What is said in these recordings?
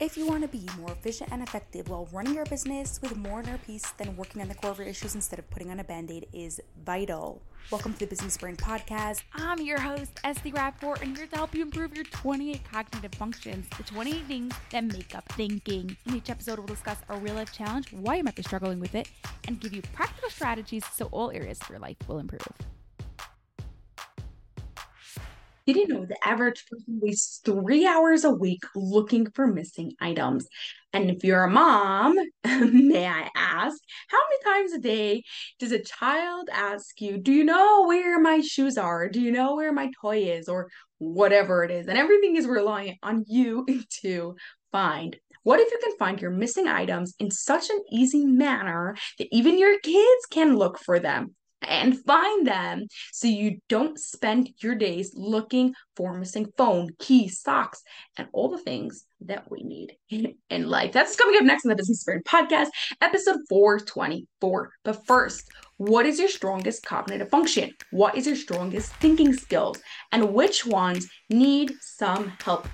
If you want to be more efficient and effective while running your business with more inner peace than working on the core of your issues instead of putting on a band aid is vital. Welcome to the Business Brain Podcast. I'm your host, Esty Rapport, and here to help you improve your 28 cognitive functions, the 28 things that make up thinking. In each episode, we'll discuss a real life challenge, why you might be struggling with it, and give you practical strategies so all areas of your life will improve. Did you know the average person wastes three hours a week looking for missing items? And if you're a mom, may I ask, how many times a day does a child ask you, Do you know where my shoes are? Do you know where my toy is? Or whatever it is. And everything is reliant on you to find. What if you can find your missing items in such an easy manner that even your kids can look for them? And find them so you don't spend your days looking for missing phone, keys, socks, and all the things that we need in life. That's coming up next in the Business Brain Podcast, episode 424. But first, what is your strongest cognitive function? What is your strongest thinking skills? And which ones need some help?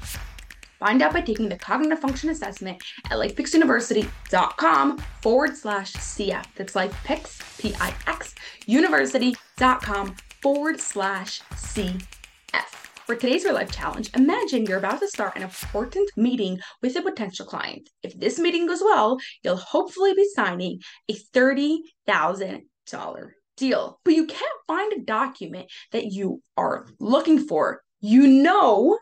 Find out by taking the cognitive function assessment at lifepixuniversity.com forward slash CF. That's lifepix, P-I-X, university.com forward slash CF. For today's real life challenge, imagine you're about to start an important meeting with a potential client. If this meeting goes well, you'll hopefully be signing a $30,000 deal. But you can't find a document that you are looking for. You know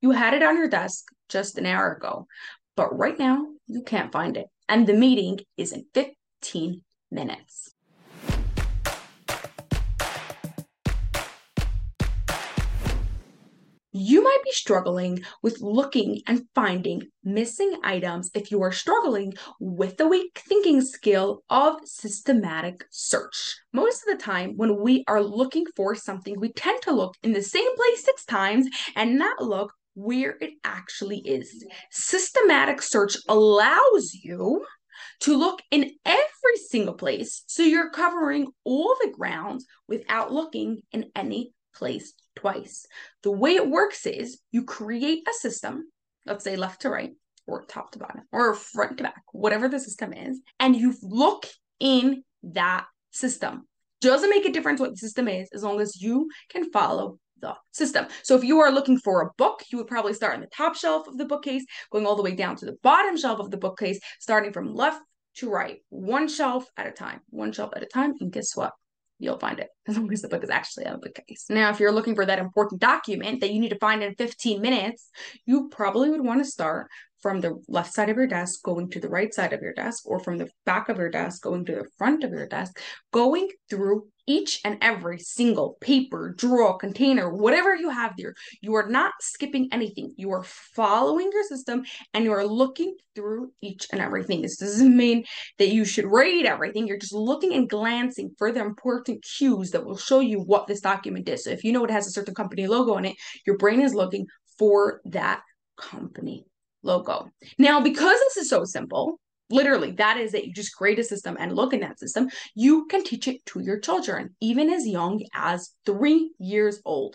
you had it on your desk just an hour ago, but right now you can't find it. And the meeting is in 15 minutes. You might be struggling with looking and finding missing items if you are struggling with the weak thinking skill of systematic search. Most of the time, when we are looking for something, we tend to look in the same place six times and not look where it actually is. Systematic search allows you to look in every single place so you're covering all the ground without looking in any place twice. The way it works is you create a system, let's say left to right, or top to bottom, or front to back, whatever the system is, and you look in that system. Doesn't make a difference what the system is as long as you can follow the system. So if you are looking for a book, you would probably start in the top shelf of the bookcase, going all the way down to the bottom shelf of the bookcase, starting from left to right, one shelf at a time, one shelf at a time. And guess what? You'll find it as long as the book is actually on the bookcase. Now, if you're looking for that important document that you need to find in 15 minutes, you probably would want to start from the left side of your desk going to the right side of your desk, or from the back of your desk going to the front of your desk, going through each and every single paper, drawer, container, whatever you have there. You are not skipping anything. You are following your system and you are looking through each and everything. This doesn't mean that you should read everything. You're just looking and glancing for the important cues that will show you what this document is. So if you know it has a certain company logo on it, your brain is looking for that company logo. Now, because this is so simple, literally that is it you just create a system and look in that system you can teach it to your children even as young as three years old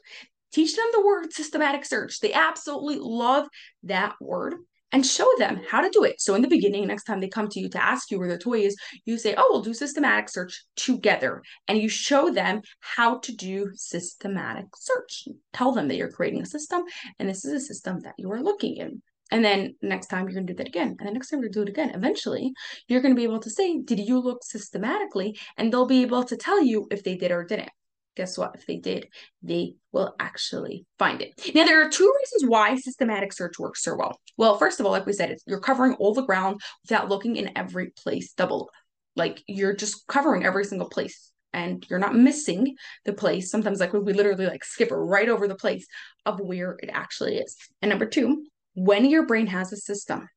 teach them the word systematic search they absolutely love that word and show them how to do it. So in the beginning, next time they come to you to ask you where their toy is, you say, "Oh, we'll do systematic search together," and you show them how to do systematic search. Tell them that you're creating a system, and this is a system that you are looking in. And then next time you're going to do that again. And the next time you're going to do it again. Eventually, you're going to be able to say, Did you look systematically? And they'll be able to tell you if they did or didn't. Guess what? If they did, they will actually find it. Now, there are two reasons why systematic search works so well. Well, first of all, like we said, you're covering all the ground without looking in every place double. Like you're just covering every single place and you're not missing the place. Sometimes, like we literally like skip right over the place of where it actually is. And number two, when your brain has a system,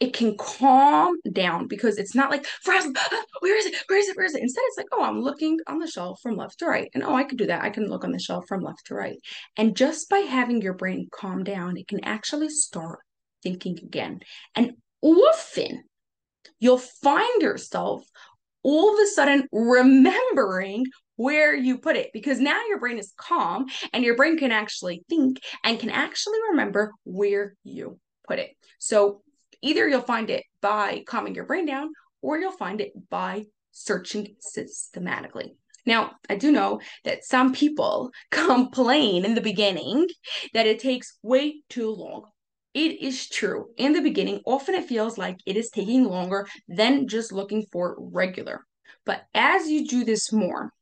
it can calm down because it's not like frazzled. Where is it? Where is it? Where is it? Instead, it's like, oh, I'm looking on the shelf from left to right. And oh, I could do that. I can look on the shelf from left to right. And just by having your brain calm down, it can actually start thinking again. And often you'll find yourself all of a sudden remembering where you put it because now your brain is calm and your brain can actually think and can actually remember where you put it. So Either you'll find it by calming your brain down or you'll find it by searching systematically. Now, I do know that some people complain in the beginning that it takes way too long. It is true. In the beginning, often it feels like it is taking longer than just looking for regular. But as you do this more,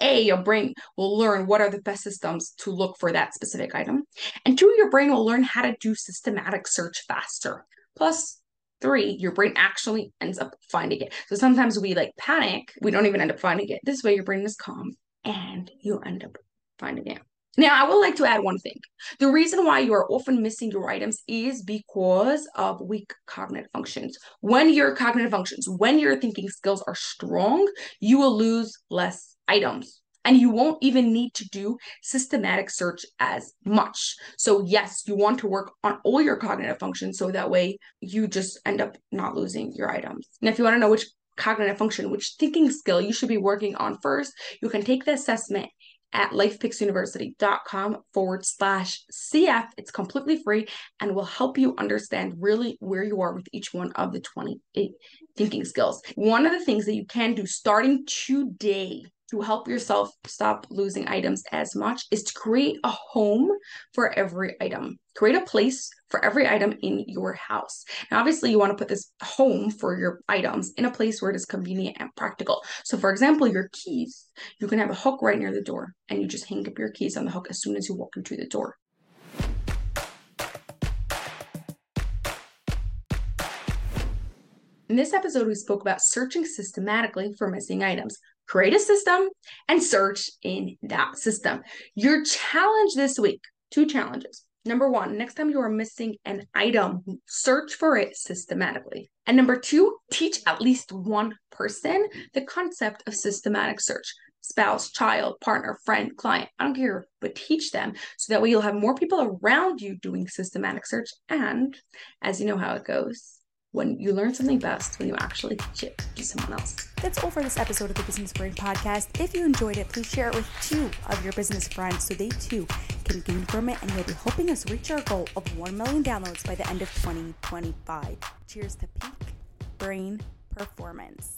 a, your brain will learn what are the best systems to look for that specific item. And two, your brain will learn how to do systematic search faster. Plus, three, your brain actually ends up finding it. So sometimes we like panic, we don't even end up finding it. This way, your brain is calm and you end up finding it. Now, I would like to add one thing. The reason why you are often missing your items is because of weak cognitive functions. When your cognitive functions, when your thinking skills are strong, you will lose less items and you won't even need to do systematic search as much. So, yes, you want to work on all your cognitive functions so that way you just end up not losing your items. And if you want to know which cognitive function, which thinking skill you should be working on first, you can take the assessment at lifepixuniversity.com forward slash CF. It's completely free and will help you understand really where you are with each one of the 28 thinking skills. One of the things that you can do starting today to help yourself stop losing items as much is to create a home for every item. Create a place for every item in your house. Now, obviously, you want to put this home for your items in a place where it is convenient and practical. So, for example, your keys, you can have a hook right near the door and you just hang up your keys on the hook as soon as you walk into the door. In this episode, we spoke about searching systematically for missing items create a system and search in that system. Your challenge this week, two challenges. Number one, next time you are missing an item, search for it systematically. And number two, teach at least one person the concept of systematic search spouse, child, partner, friend, client, I don't care, but teach them so that way you'll have more people around you doing systematic search. And as you know how it goes, when you learn something best when you actually teach it to someone else. That's all for this episode of the Business Brain Podcast. If you enjoyed it, please share it with two of your business friends so they too can gain from it and you'll be helping us reach our goal of 1 million downloads by the end of 2025. Cheers to peak brain performance.